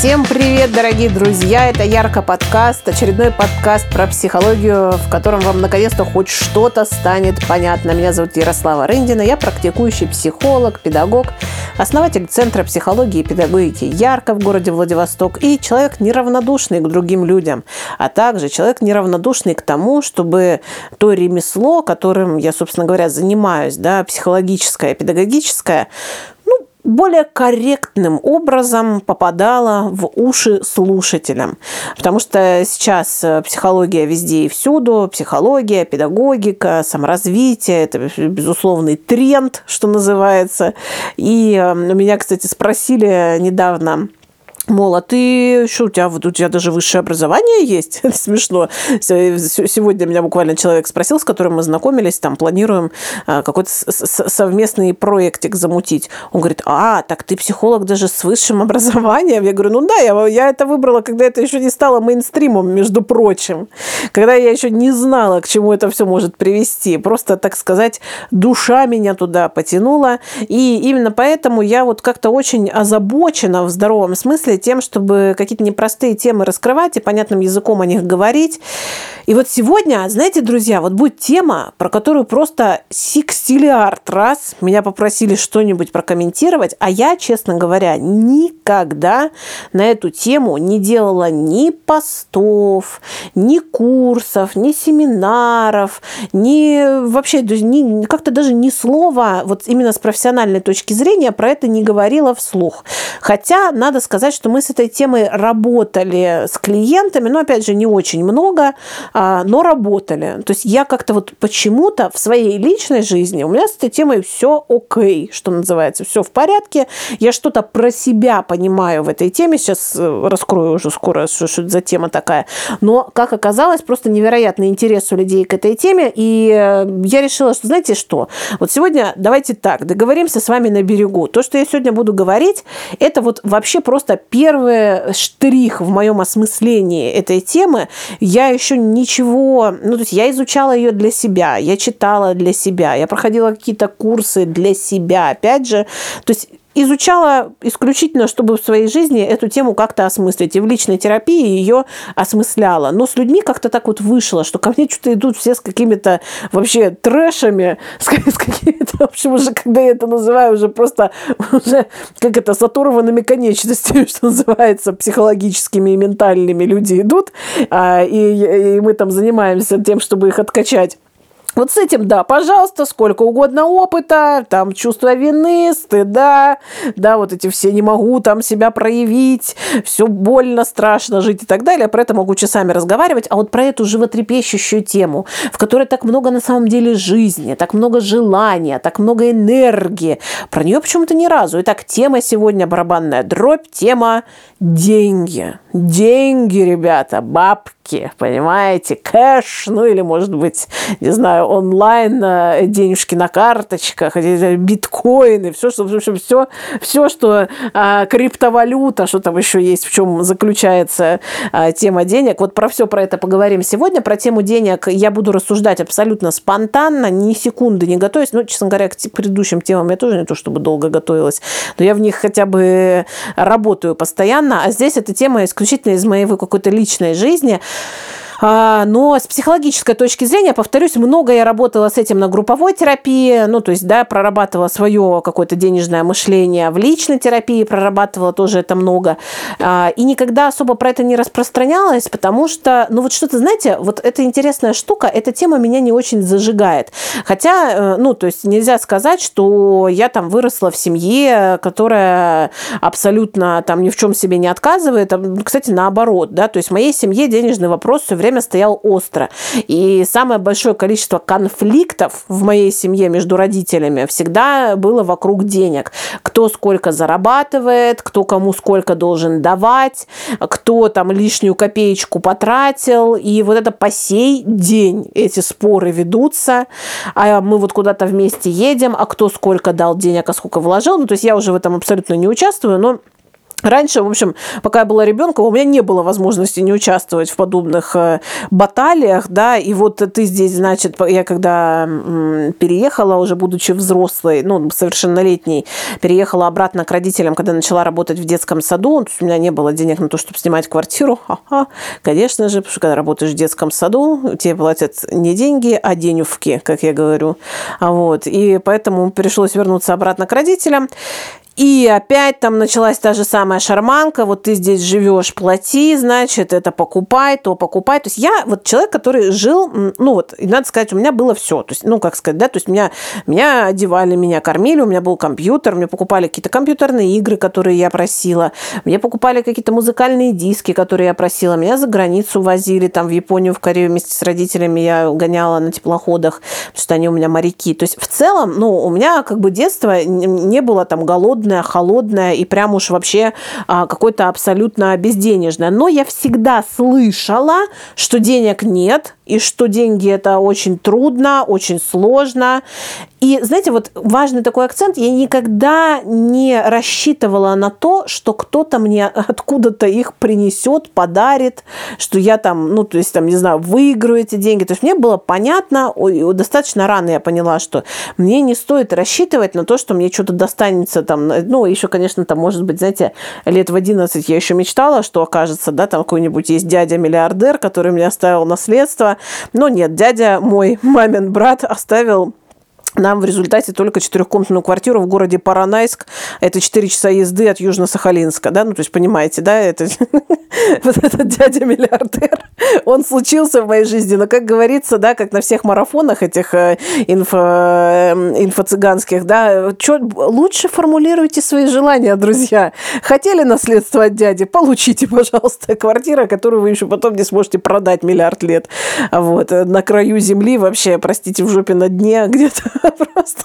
Всем привет, дорогие друзья! Это Ярко подкаст, очередной подкаст про психологию, в котором вам наконец-то хоть что-то станет понятно. Меня зовут Ярослава Рындина, я практикующий психолог, педагог, основатель Центра психологии и педагогики Ярко в городе Владивосток и человек неравнодушный к другим людям, а также человек неравнодушный к тому, чтобы то ремесло, которым я, собственно говоря, занимаюсь, да, психологическое, педагогическое, более корректным образом попадала в уши слушателям. Потому что сейчас э, психология везде и всюду, психология, педагогика, саморазвитие, это безусловный тренд, что называется. И э, меня, кстати, спросили недавно, Мол, а ты, что у тебя, вот у тебя даже высшее образование есть? Смешно. Сегодня меня буквально человек спросил, с которым мы знакомились, там планируем а, какой-то совместный проектик замутить. Он говорит, а, так ты психолог даже с высшим образованием? Я говорю, ну да, я, я это выбрала, когда это еще не стало мейнстримом, между прочим. Когда я еще не знала, к чему это все может привести. Просто, так сказать, душа меня туда потянула. И именно поэтому я вот как-то очень озабочена в здоровом смысле тем, чтобы какие-то непростые темы раскрывать и понятным языком о них говорить. И вот сегодня, знаете, друзья, вот будет тема, про которую просто сикстиллиард раз меня попросили что-нибудь прокомментировать, а я, честно говоря, никогда на эту тему не делала ни постов, ни курсов, ни семинаров, ни вообще ни, как-то даже ни слова вот именно с профессиональной точки зрения про это не говорила вслух. Хотя надо сказать, что мы с этой темой работали с клиентами, но, опять же, не очень много, а, но работали. То есть я как-то вот почему-то в своей личной жизни у меня с этой темой все окей, что называется, все в порядке. Я что-то про себя понимаю в этой теме. Сейчас э, раскрою уже скоро, что, что это за тема такая. Но, как оказалось, просто невероятный интерес у людей к этой теме. И э, я решила, что, знаете что, вот сегодня давайте так, договоримся с вами на берегу. То, что я сегодня буду говорить, это вот вообще просто первый штрих в моем осмыслении этой темы. Я еще ничего... Ну, то есть я изучала ее для себя, я читала для себя, я проходила какие-то курсы для себя. Опять же, то есть изучала исключительно, чтобы в своей жизни эту тему как-то осмыслить. И в личной терапии ее осмысляла. Но с людьми как-то так вот вышло, что ко мне что-то идут все с какими-то вообще трэшами, с, с какими-то, в общем, уже, когда я это называю, уже просто уже, как это, с оторванными конечностями, что называется, психологическими и ментальными люди идут, а, и, и мы там занимаемся тем, чтобы их откачать. Вот с этим, да, пожалуйста, сколько угодно опыта, там чувство вины, стыда, да, вот эти все не могу там себя проявить, все больно, страшно жить и так далее. Про это могу часами разговаривать. А вот про эту животрепещущую тему, в которой так много на самом деле жизни, так много желания, так много энергии, про нее почему-то ни разу. Итак, тема сегодня барабанная дробь, тема деньги. Деньги, ребята, бабки, понимаете, кэш, ну или, может быть, не знаю, онлайн э, денежки на карточках, биткоины, все, что, в общем, все, все, что а, криптовалюта, что там еще есть, в чем заключается а, тема денег. Вот про все про это поговорим сегодня. Про тему денег я буду рассуждать абсолютно спонтанно, ни секунды не готовясь. Ну, честно говоря, к предыдущим темам я тоже не то чтобы долго готовилась, но я в них хотя бы работаю постоянно, а здесь эта тема исключительно из моей какой-то личной жизни. А, но с психологической точки зрения, повторюсь, много я работала с этим на групповой терапии, ну, то есть, да, прорабатывала свое какое-то денежное мышление в личной терапии, прорабатывала тоже это много. А, и никогда особо про это не распространялась, потому что, ну, вот что-то, знаете, вот эта интересная штука, эта тема меня не очень зажигает. Хотя, э, ну, то есть нельзя сказать, что я там выросла в семье, которая абсолютно там ни в чем себе не отказывает. Кстати, наоборот, да, то есть в моей семье денежный вопрос все время время стоял остро. И самое большое количество конфликтов в моей семье между родителями всегда было вокруг денег. Кто сколько зарабатывает, кто кому сколько должен давать, кто там лишнюю копеечку потратил. И вот это по сей день эти споры ведутся. А мы вот куда-то вместе едем, а кто сколько дал денег, а сколько вложил. Ну, то есть я уже в этом абсолютно не участвую, но Раньше, в общем, пока я была ребенком, у меня не было возможности не участвовать в подобных э, баталиях, да, и вот ты здесь, значит, я когда переехала, уже будучи взрослой, ну, совершеннолетней, переехала обратно к родителям, когда начала работать в детском саду, у меня не было денег на то, чтобы снимать квартиру, ага, конечно же, потому что когда работаешь в детском саду, тебе платят не деньги, а денювки, как я говорю, вот, и поэтому пришлось вернуться обратно к родителям, и опять там началась та же самая шарманка, вот ты здесь живешь, плати, значит, это покупай, то покупай. То есть я вот человек, который жил, ну вот, и надо сказать, у меня было все. То есть, ну, как сказать, да, то есть меня, меня одевали, меня кормили, у меня был компьютер, мне покупали какие-то компьютерные игры, которые я просила, мне покупали какие-то музыкальные диски, которые я просила, меня за границу возили, там в Японию, в Корею вместе с родителями я гоняла на теплоходах, потому что они у меня моряки. То есть в целом, ну, у меня как бы детство не было там голодное голодная, холодная и прям уж вообще а, какой-то абсолютно безденежная. Но я всегда слышала, что денег нет, и что деньги это очень трудно, очень сложно. И, знаете, вот важный такой акцент, я никогда не рассчитывала на то, что кто-то мне откуда-то их принесет, подарит, что я там, ну, то есть, там, не знаю, выиграю эти деньги. То есть мне было понятно, достаточно рано я поняла, что мне не стоит рассчитывать на то, что мне что-то достанется там, ну, еще, конечно, там, может быть, знаете, лет в 11 я еще мечтала, что окажется, да, там какой-нибудь есть дядя-миллиардер, который мне оставил наследство, но нет, дядя мой, мамин брат, оставил нам в результате только четырехкомнатную квартиру в городе Паранайск. Это 4 часа езды от Южно-Сахалинска, да, ну, то есть, понимаете, да, это вот этот дядя-миллиардер, он случился в моей жизни, но, как говорится, да, как на всех марафонах этих э, инфо, э, инфо-цыганских, да, чё, лучше формулируйте свои желания, друзья. Хотели наследство от дяди? Получите, пожалуйста, квартира, которую вы еще потом не сможете продать миллиард лет. Вот, э, на краю земли вообще, простите, в жопе на дне где-то Просто.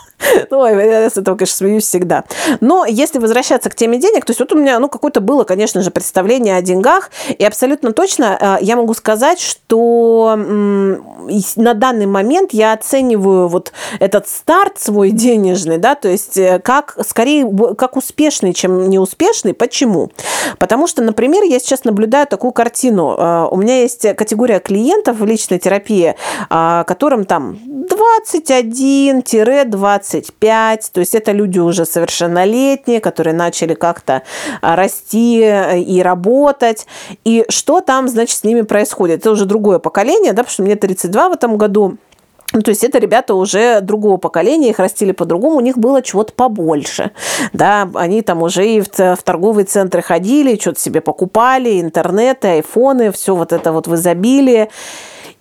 Ну, я с этого, конечно, смеюсь всегда. Но если возвращаться к теме денег, то есть вот у меня, ну, какое-то было, конечно же, представление о деньгах, и абсолютно точно э, я могу сказать, что на данный момент я оцениваю вот этот старт свой денежный, да, то есть э, как, скорее, как успешный, чем неуспешный. Почему? Потому что, например, я сейчас наблюдаю такую картину. Э, у меня есть категория клиентов в личной терапии, которым там 21 20-25, то есть это люди уже совершеннолетние, которые начали как-то а, расти э, и работать. И что там, значит, с ними происходит? Это уже другое поколение, да, потому что мне 32 в этом году. Ну, то есть это ребята уже другого поколения, их растили по-другому, у них было чего-то побольше. Да, они там уже и в, в торговые центры ходили, что-то себе покупали, интернеты, айфоны, все вот это вот в изобилии.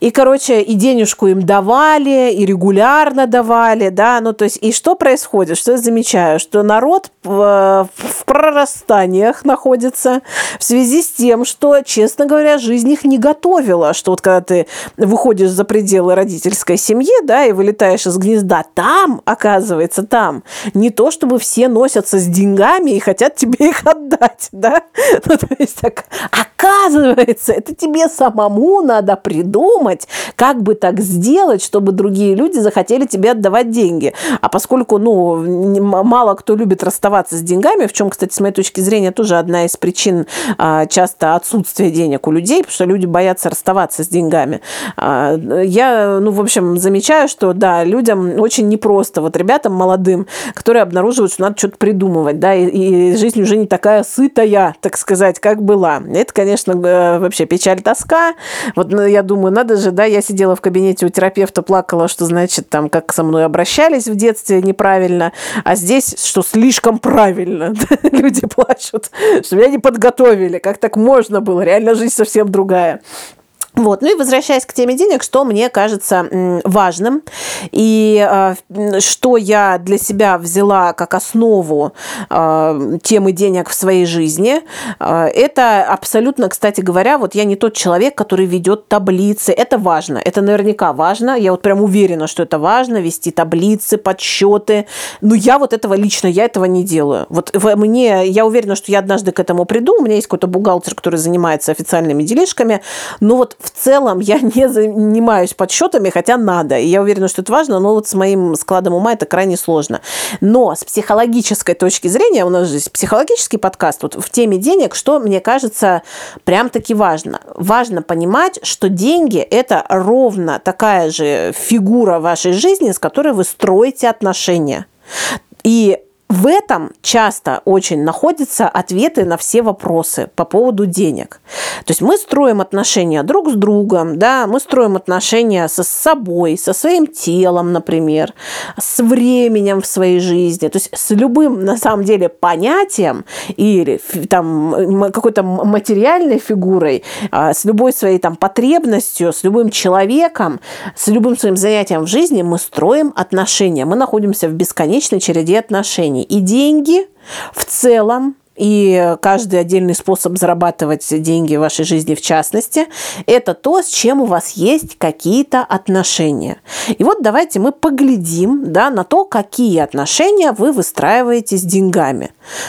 И, короче, и денежку им давали, и регулярно давали, да, ну, то есть, и что происходит, что я замечаю, что народ в, прорастаниях находится в связи с тем, что, честно говоря, жизнь их не готовила, что вот когда ты выходишь за пределы родительской семьи, да, и вылетаешь из гнезда, там, оказывается, там, не то, чтобы все носятся с деньгами и хотят тебе их отдать, да, ну, то есть, оказывается, это тебе самому надо придумать, думать, как бы так сделать, чтобы другие люди захотели тебе отдавать деньги. А поскольку, ну, мало кто любит расставаться с деньгами, в чем, кстати, с моей точки зрения, тоже одна из причин а, часто отсутствия денег у людей, потому что люди боятся расставаться с деньгами. А, я, ну, в общем, замечаю, что, да, людям очень непросто, вот ребятам молодым, которые обнаруживают, что надо что-то придумывать, да, и, и жизнь уже не такая сытая, так сказать, как была. Это, конечно, вообще печаль, тоска. Вот ну, я думаю, надо же же, да, я сидела в кабинете у терапевта, плакала, что, значит, там, как со мной обращались в детстве неправильно, а здесь, что слишком правильно. Люди плачут, что меня не подготовили, как так можно было, реально жизнь совсем другая. Вот. Ну и возвращаясь к теме денег, что мне кажется важным и э, что я для себя взяла как основу э, темы денег в своей жизни, э, это абсолютно, кстати говоря, вот я не тот человек, который ведет таблицы. Это важно, это наверняка важно. Я вот прям уверена, что это важно, вести таблицы, подсчеты. Но я вот этого лично, я этого не делаю. Вот мне, я уверена, что я однажды к этому приду. У меня есть какой-то бухгалтер, который занимается официальными делишками. Но вот в целом я не занимаюсь подсчетами, хотя надо. И я уверена, что это важно, но вот с моим складом ума это крайне сложно. Но с психологической точки зрения, у нас же есть психологический подкаст, вот в теме денег, что мне кажется прям таки важно. Важно понимать, что деньги – это ровно такая же фигура вашей жизни, с которой вы строите отношения. И в этом часто очень находятся ответы на все вопросы по поводу денег. То есть мы строим отношения друг с другом, да, мы строим отношения со собой, со своим телом, например, с временем в своей жизни, то есть с любым, на самом деле, понятием или там какой-то материальной фигурой, а, с любой своей там потребностью, с любым человеком, с любым своим занятием в жизни мы строим отношения. Мы находимся в бесконечной череде отношений. И деньги в целом и каждый отдельный способ зарабатывать деньги в вашей жизни в частности, это то, с чем у вас есть какие-то отношения. И вот давайте мы поглядим да, на то, какие отношения вы выстраиваете с деньгами.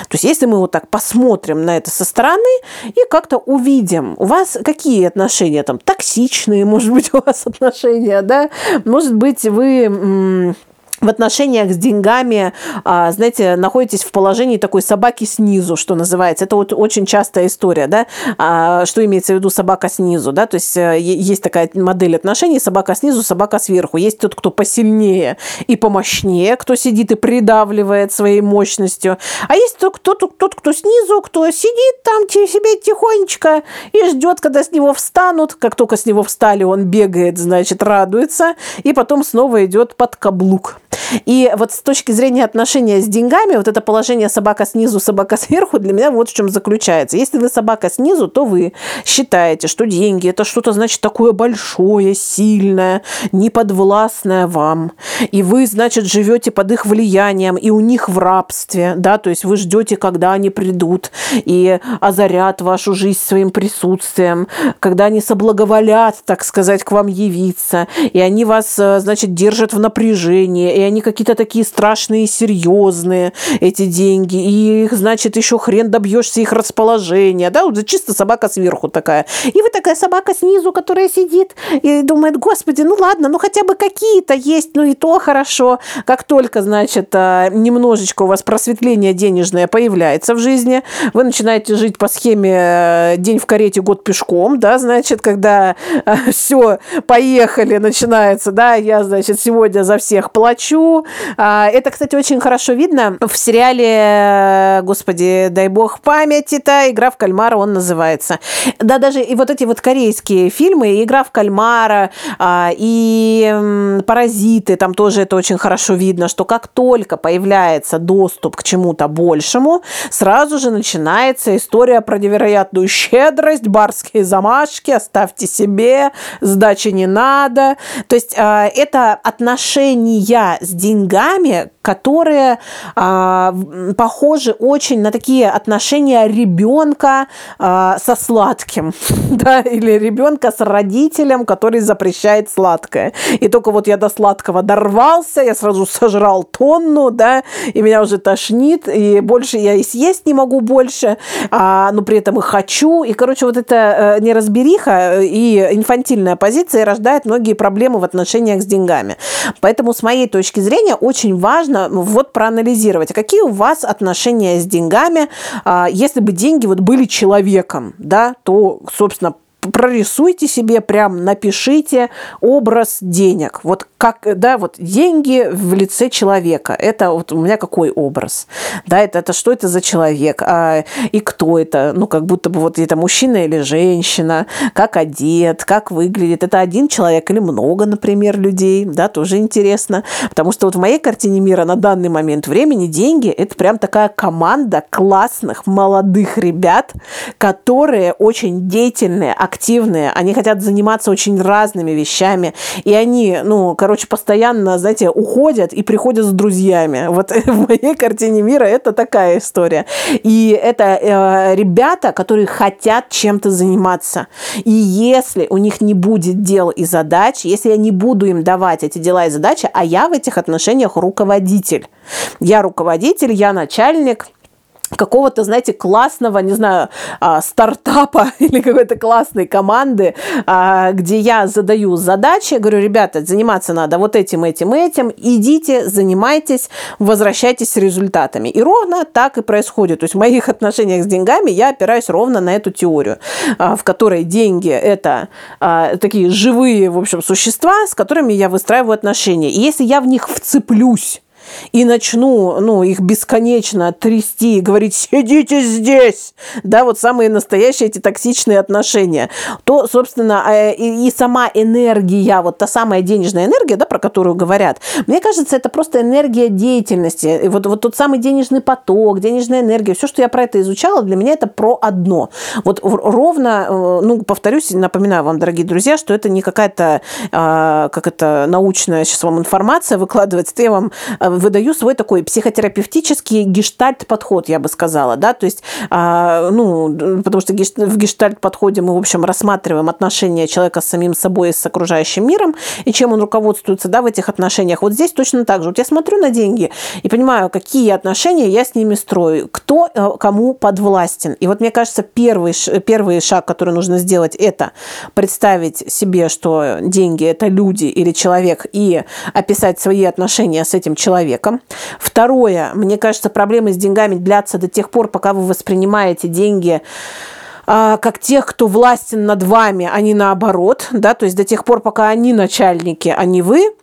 То есть если мы вот так посмотрим на это со стороны и как-то увидим, у вас какие отношения там токсичные, может быть, у вас отношения, да, может быть, вы в отношениях с деньгами, а, знаете, находитесь в положении такой собаки снизу, что называется. Это вот очень частая история, да, а, что имеется в виду собака снизу, да, то есть э, есть такая модель отношений, собака снизу, собака сверху. Есть тот, кто посильнее и помощнее, кто сидит и придавливает своей мощностью, а есть тот, кто, тот, кто снизу, кто сидит там себе тихонечко и ждет, когда с него встанут. Как только с него встали, он бегает, значит, радуется, и потом снова идет под каблук. И вот с точки зрения отношения с деньгами, вот это положение собака снизу, собака сверху, для меня вот в чем заключается. Если вы собака снизу, то вы считаете, что деньги это что-то, значит, такое большое, сильное, неподвластное вам. И вы, значит, живете под их влиянием, и у них в рабстве, да, то есть вы ждете, когда они придут и озарят вашу жизнь своим присутствием, когда они соблаговолят, так сказать, к вам явиться, и они вас, э, значит, держат в напряжении, и они какие-то такие страшные, серьезные, эти деньги, и их, значит, еще хрен добьешься их расположения, да, вот чисто собака сверху такая. И вы такая собака снизу, которая сидит и думает, господи, ну ладно, ну хотя бы какие-то есть, ну и то хорошо. Как только, значит, а, немножечко у вас просветление денежное появляется в жизни, вы начинаете жить по схеме э, день в карете, год пешком, да, значит, когда э, все, поехали, начинается, да, я, значит, сегодня за всех плачу, хочу. А, это, кстати, очень хорошо видно в сериале, господи, дай бог памяти-то, «Игра в кальмара» он называется. Да, даже и вот эти вот корейские фильмы, «Игра в кальмара», а, и «Паразиты», там тоже это очень хорошо видно, что как только появляется доступ к чему-то большему, сразу же начинается история про невероятную щедрость, барские замашки, оставьте себе, сдачи не надо. То есть а, это отношения с деньгами, которые а, похожи очень на такие отношения ребенка а, со сладким, да, или ребенка с родителем, который запрещает сладкое. И только вот я до сладкого дорвался, я сразу сожрал тонну, да, и меня уже тошнит, и больше я и съесть не могу больше, а, но при этом и хочу. И, короче, вот эта э, неразбериха и инфантильная позиция рождает многие проблемы в отношениях с деньгами. Поэтому, с моей точки зрения, очень важно нужно вот проанализировать, какие у вас отношения с деньгами. А, если бы деньги вот были человеком, да, то, собственно, прорисуйте себе, прям напишите образ денег. Вот как, да, вот деньги в лице человека. Это вот у меня какой образ? Да, это, это что это за человек? А, и кто это? Ну, как будто бы вот это мужчина или женщина, как одет, как выглядит. Это один человек или много, например, людей, да, тоже интересно. Потому что вот в моей картине мира на данный момент времени деньги – это прям такая команда классных молодых ребят, которые очень деятельные, активные активные, они хотят заниматься очень разными вещами, и они, ну, короче, постоянно, знаете, уходят и приходят с друзьями. Вот в моей картине мира это такая история. И это э, ребята, которые хотят чем-то заниматься. И если у них не будет дел и задач, если я не буду им давать эти дела и задачи, а я в этих отношениях руководитель. Я руководитель, я начальник – какого-то, знаете, классного, не знаю, а, стартапа или какой-то классной команды, а, где я задаю задачи, говорю, ребята, заниматься надо вот этим, этим, этим, идите, занимайтесь, возвращайтесь с результатами. И ровно так и происходит. То есть в моих отношениях с деньгами я опираюсь ровно на эту теорию, а, в которой деньги – это такие живые, в общем, существа, с которыми я выстраиваю отношения. И если я в них вцеплюсь, и начну ну, их бесконечно трясти и говорить «сидите здесь», да, вот самые настоящие эти токсичные отношения, то, собственно, э, и, и сама энергия, вот та самая денежная энергия, да, про которую говорят, мне кажется, это просто энергия деятельности. И вот, вот тот самый денежный поток, денежная энергия, все, что я про это изучала, для меня это про одно. Вот ровно, э, ну, повторюсь, напоминаю вам, дорогие друзья, что это не какая-то, а, как это, научная сейчас вам информация выкладывается, это я вам э, выдаю свой такой психотерапевтический гештальт-подход, я бы сказала, да, то есть, а, ну, потому что в гештальт-подходе мы, в общем, рассматриваем отношения человека с самим собой и с окружающим миром, и чем он руководствуется, да, в этих отношениях. Вот здесь точно так же. Вот я смотрю на деньги и понимаю, какие отношения я с ними строю, кто э, кому подвластен. И вот мне кажется, первый, первый шаг, который нужно сделать, это представить себе, что деньги – это люди или человек, и описать свои отношения с этим человеком, человеком. Второе, мне кажется, проблемы с деньгами длятся до тех пор, пока вы воспринимаете деньги а, как тех, кто властен над вами, а не наоборот, да, то есть до тех пор, пока они начальники, а не вы,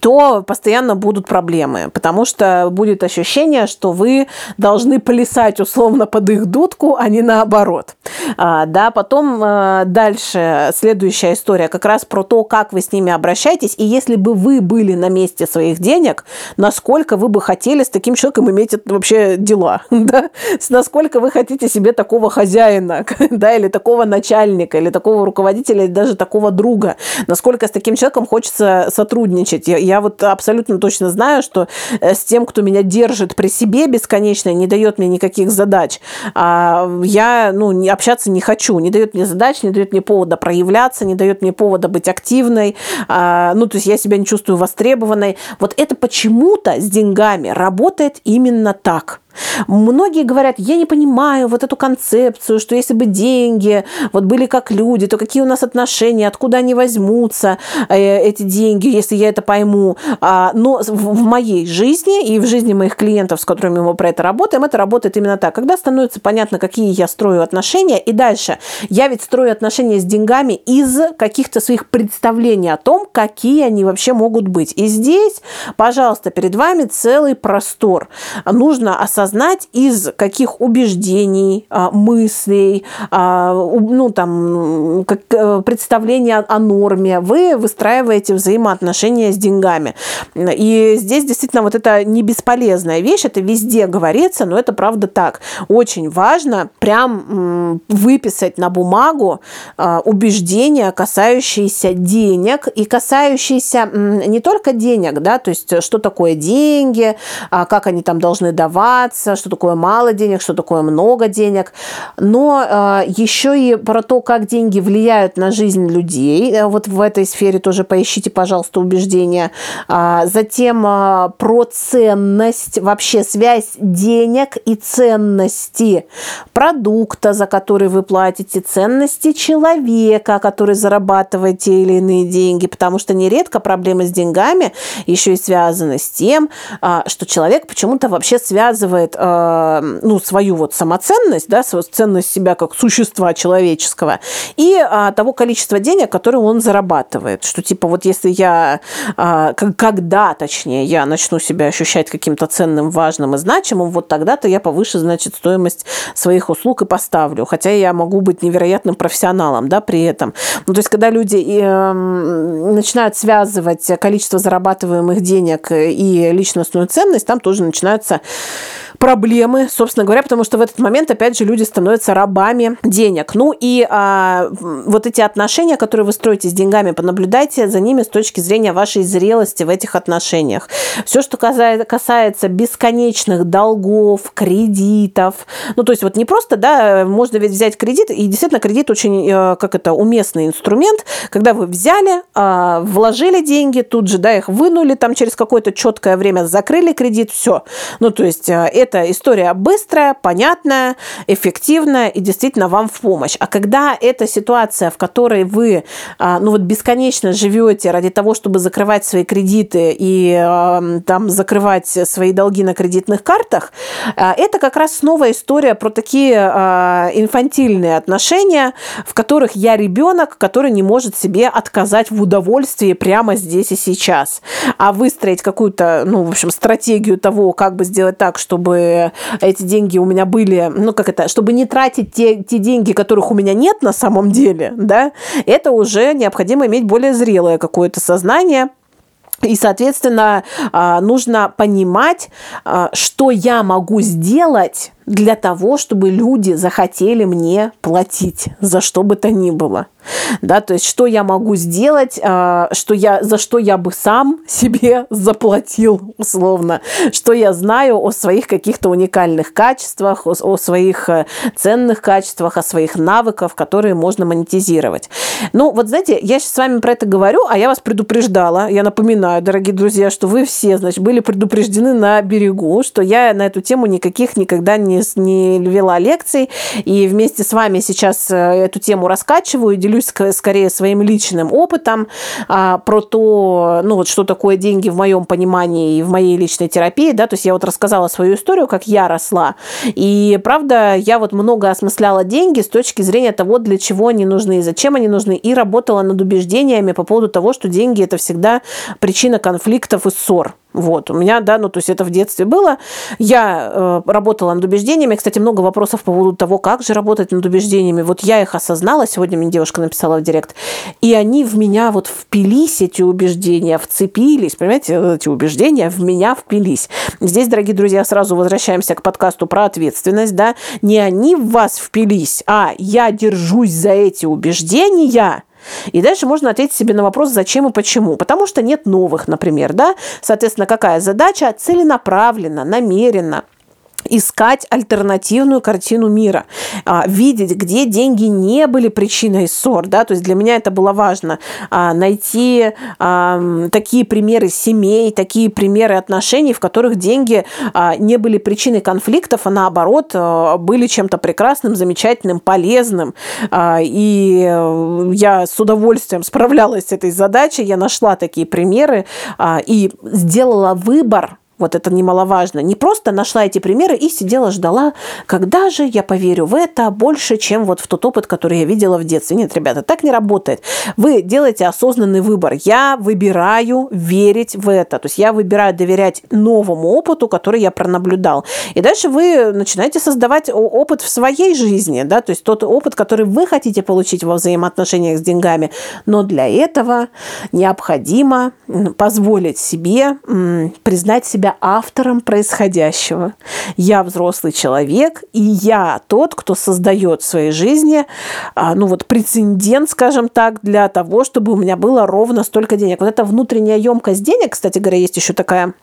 то постоянно будут проблемы, потому что будет ощущение, что вы должны плясать условно под их дудку, а не наоборот. А, да, потом а, дальше следующая история как раз про то, как вы с ними обращаетесь, и если бы вы были на месте своих денег, насколько вы бы хотели с таким человеком иметь вообще дела, да? насколько вы хотите себе такого хозяина, да, или такого начальника, или такого руководителя, или даже такого друга, насколько с таким человеком хочется сотрудничать? Я вот абсолютно точно знаю, что э, с тем, кто меня держит при себе бесконечно, не дает мне никаких задач, а, я ну, общаться не хочу, не дает мне задач, не дает мне повода проявляться, не дает мне повода быть активной, а, ну, то есть я себя не чувствую востребованной. Вот это почему-то с деньгами работает именно так. Многие говорят, я не понимаю вот эту концепцию, что если бы деньги вот были как люди, то какие у нас отношения, откуда они возьмутся, э, эти деньги, если я это пойму. А, но в моей жизни и в жизни моих клиентов, с которыми мы про это работаем, это работает именно так. Когда становится понятно, какие я строю отношения, и дальше я ведь строю отношения с деньгами из каких-то своих представлений о том, какие они вообще могут быть. И здесь, пожалуйста, перед вами целый простор. Нужно осознать осознать, из каких убеждений, а, мыслей, а, ну, там, э, представления о норме вы выстраиваете взаимоотношения с деньгами. И здесь действительно вот это не бесполезная вещь, это везде говорится, но это правда так. Очень важно прям выписать на бумагу а, убеждения, касающиеся денег и касающиеся не только денег, да, то есть что такое деньги, как они там должны даваться, разбираться, что такое мало денег, что такое много денег, но э, еще и про то, как деньги влияют на жизнь людей. Э, вот в этой сфере тоже поищите, пожалуйста, убеждения. А, затем э, про ценность, вообще связь денег и ценности продукта, за который вы платите, ценности человека, который зарабатывает те или иные деньги, потому что нередко проблемы с деньгами еще и связаны с тем, что человек почему-то вообще связывает делает э, ну, свою вот самоценность, да, свою ценность себя как существа человеческого и э, того количества денег, которые он зарабатывает. Что типа вот если я, э, когда точнее, я начну себя ощущать каким-то ценным, важным и значимым, вот тогда-то я повыше, значит, стоимость своих услуг и поставлю. Хотя я могу быть невероятным профессионалом, да, при этом. Ну, то есть, когда люди э, начинают связывать количество зарабатываемых денег и личностную ценность, там тоже начинаются проблемы, собственно говоря, потому что в этот момент, опять же, люди становятся рабами денег. Ну и а, вот эти отношения, которые вы строите с деньгами, понаблюдайте за ними с точки зрения вашей зрелости в этих отношениях. Все, что касается бесконечных долгов, кредитов, ну то есть вот не просто, да, можно ведь взять кредит, и действительно кредит очень, э, как это, уместный инструмент, когда вы взяли, а, вложили деньги, тут же, да, их вынули там через какое-то четкое время, закрыли кредит, все. Ну то есть это это история быстрая, понятная, эффективная и действительно вам в помощь. А когда это ситуация, в которой вы а, ну вот бесконечно живете ради того, чтобы закрывать свои кредиты и там закрывать свои долги на кредитных картах, а, это как раз снова история про такие а, инфантильные отношения, в которых я ребенок, который не может себе отказать в удовольствии прямо здесь и сейчас. А выстроить какую-то, ну, в общем, стратегию того, как бы сделать так, чтобы эти деньги у меня были, ну, как это, чтобы не тратить те, те деньги, которых у меня нет на самом деле, да, это уже необходимо иметь более зрелое какое-то сознание, и, соответственно, а, нужно понимать, а, что я могу сделать для того, чтобы люди захотели мне платить за что бы то ни было. Да, то есть, что я могу сделать, а, что я, за что я бы сам себе заплатил, условно, что я знаю о своих каких-то уникальных качествах, о, о своих э, ценных качествах, о своих навыках, которые можно монетизировать. Ну, вот знаете, я сейчас с вами про это говорю, а я вас предупреждала, я напоминаю, дорогие друзья, что вы все, значит, были предупреждены на берегу, что я на эту тему никаких никогда не, не вела лекций, и вместе с вами сейчас э, эту тему раскачиваю, делюсь скорее своим личным опытом а, про то, ну вот что такое деньги в моем понимании и в моей личной терапии, да, то есть я вот рассказала свою историю, как я росла, и правда, я вот много осмысляла деньги с точки зрения того, для чего они нужны зачем они нужны, и работала над убеждениями по поводу того, что деньги это всегда причина конфликтов и ссор. Вот, у меня, да, ну, то есть это в детстве было. Я э, работала над убеждениями. Кстати, много вопросов по поводу того, как же работать над убеждениями. Вот я их осознала, сегодня мне девушка написала в директ, и они в меня вот впились, эти убеждения, вцепились, понимаете, эти убеждения в меня впились. Здесь, дорогие друзья, сразу возвращаемся к подкасту про ответственность, да, не они в вас впились, а я держусь за эти убеждения, и дальше можно ответить себе на вопрос, зачем и почему. Потому что нет новых, например, да? Соответственно, какая задача? Целенаправленно, намеренно – искать альтернативную картину мира, а, видеть, где деньги не были причиной ссор, да, то есть для меня это было важно, а, найти а, такие примеры семей, такие примеры отношений, в которых деньги не были причиной конфликтов, а наоборот были чем-то прекрасным, замечательным, полезным, и я с удовольствием справлялась с этой задачей, я нашла такие примеры и сделала выбор вот это немаловажно. Не просто нашла эти примеры и сидела, ждала, когда же я поверю в это больше, чем вот в тот опыт, который я видела в детстве. Нет, ребята, так не работает. Вы делаете осознанный выбор. Я выбираю верить в это. То есть я выбираю доверять новому опыту, который я пронаблюдал. И дальше вы начинаете создавать опыт в своей жизни, да, то есть тот опыт, который вы хотите получить во взаимоотношениях с деньгами. Но для этого необходимо позволить себе признать себя себя автором происходящего. Я взрослый человек, и я тот, кто создает в своей жизни, а, ну вот прецедент, скажем так, для того, чтобы у меня было ровно столько денег. Вот эта внутренняя емкость денег, кстати говоря, есть еще такая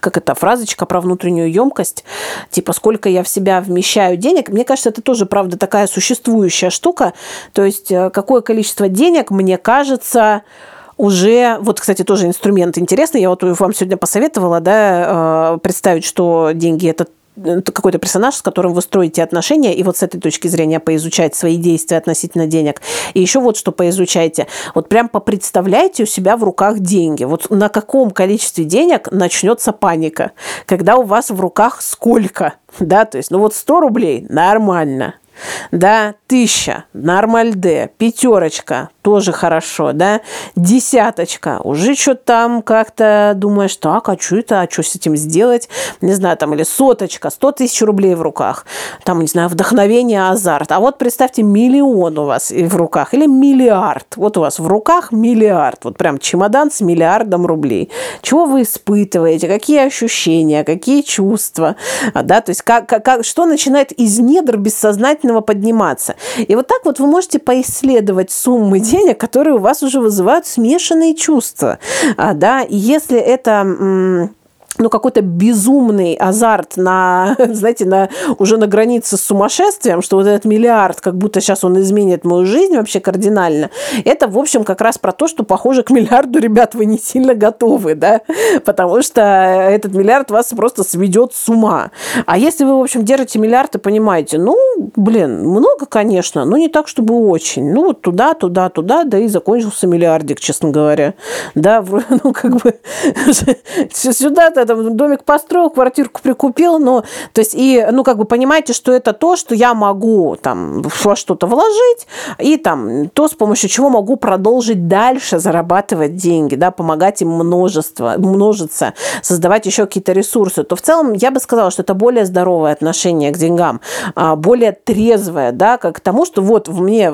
как это, фразочка про внутреннюю емкость, типа сколько я в себя вмещаю денег. Мне кажется, это тоже, правда, такая существующая штука. То есть э, какое количество денег, мне кажется, уже, вот, кстати, тоже инструмент интересный, я вот вам сегодня посоветовала, да, э, представить, что деньги – это какой-то персонаж, с которым вы строите отношения, и вот с этой точки зрения поизучать свои действия относительно денег. И еще вот что поизучайте. Вот прям попредставляйте у себя в руках деньги. Вот на каком количестве денег начнется паника? Когда у вас в руках сколько? Да, то есть, ну вот 100 рублей – нормально да, тысяча, нормальде, пятерочка, тоже хорошо, да, десяточка, уже что-то там как-то думаешь, так, а что это, а что с этим сделать, не знаю, там, или соточка, сто тысяч рублей в руках, там, не знаю, вдохновение, азарт, а вот представьте, миллион у вас в руках, или миллиард, вот у вас в руках миллиард, вот прям чемодан с миллиардом рублей, чего вы испытываете, какие ощущения, какие чувства, да, то есть как, как, что начинает из недр бессознательно бессмертного подниматься. И вот так вот вы можете поисследовать суммы денег, которые у вас уже вызывают смешанные чувства. А, да, и если это ну, какой-то безумный азарт на, знаете, на, уже на границе с сумасшествием, что вот этот миллиард, как будто сейчас он изменит мою жизнь вообще кардинально, это, в общем, как раз про то, что, похоже, к миллиарду, ребят, вы не сильно готовы, да, потому что этот миллиард вас просто сведет с ума. А если вы, в общем, держите миллиард и понимаете, ну, блин, много, конечно, но не так, чтобы очень. Ну, вот туда, туда, туда, да и закончился миллиардик, честно говоря. Да, ну, как бы сюда-то там домик построил, квартирку прикупил, но, то есть, и, ну, как бы понимаете, что это то, что я могу там во что-то вложить, и там то, с помощью чего могу продолжить дальше зарабатывать деньги, да, помогать им множество, множиться, создавать еще какие-то ресурсы, то в целом я бы сказала, что это более здоровое отношение к деньгам, а, более трезвое, да, как к тому, что вот в мне,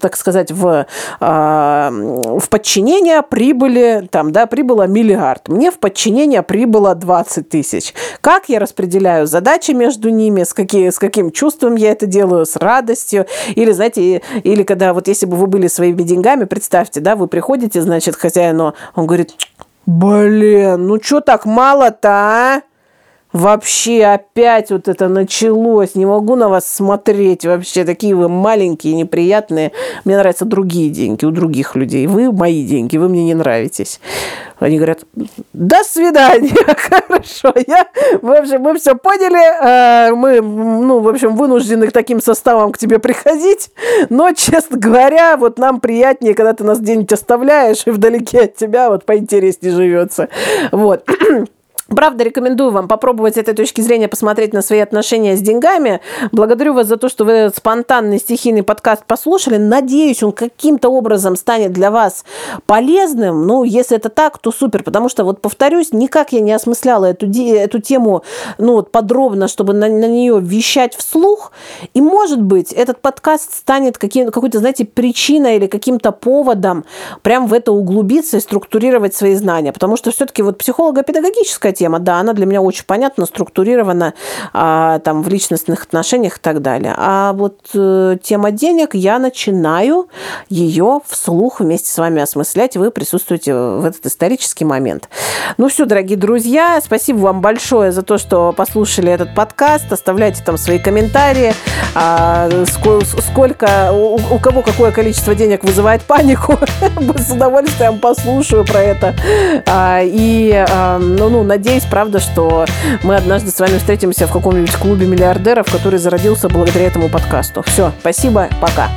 так сказать, в, а, в подчинение прибыли, там, да, прибыло миллиард, мне в подчинение прибыло 20 тысяч. Как я распределяю задачи между ними, с, какие, с каким чувством я это делаю, с радостью, или, знаете, или когда вот если бы вы были своими деньгами, представьте, да, вы приходите, значит, хозяину, он говорит, блин, ну что так мало-то, а? Вообще опять вот это началось. Не могу на вас смотреть. Вообще такие вы маленькие, неприятные. Мне нравятся другие деньги у других людей. Вы мои деньги, вы мне не нравитесь. Они говорят, до свидания, хорошо. Я, в общем, мы все поняли. Э, мы, ну, в общем, вынуждены таким составом к тебе приходить. Но, честно говоря, вот нам приятнее, когда ты нас где-нибудь оставляешь, и вдалеке от тебя вот поинтереснее живется. Вот. Правда, рекомендую вам попробовать с этой точки зрения посмотреть на свои отношения с деньгами. Благодарю вас за то, что вы этот спонтанный стихийный подкаст послушали. Надеюсь, он каким-то образом станет для вас полезным. Ну, если это так, то супер. Потому что, вот повторюсь, никак я не осмысляла эту, эту тему ну, вот подробно, чтобы на, на нее вещать вслух. И, может быть, этот подкаст станет каким, какой-то, знаете, причиной или каким-то поводом прям в это углубиться и структурировать свои знания. Потому что все-таки вот психолого-педагогическая тема, да, она для меня очень понятна, структурирована а, там в личностных отношениях и так далее. А вот э, тема денег, я начинаю ее вслух вместе с вами осмыслять, вы присутствуете в этот исторический момент. Ну все, дорогие друзья, спасибо вам большое за то, что послушали этот подкаст, оставляйте там свои комментарии, а, сколько, у, у кого какое количество денег вызывает панику, с удовольствием послушаю про это. А, и, а, ну, ну, надеюсь, надеюсь, правда, что мы однажды с вами встретимся в каком-нибудь клубе миллиардеров, который зародился благодаря этому подкасту. Все, спасибо, пока.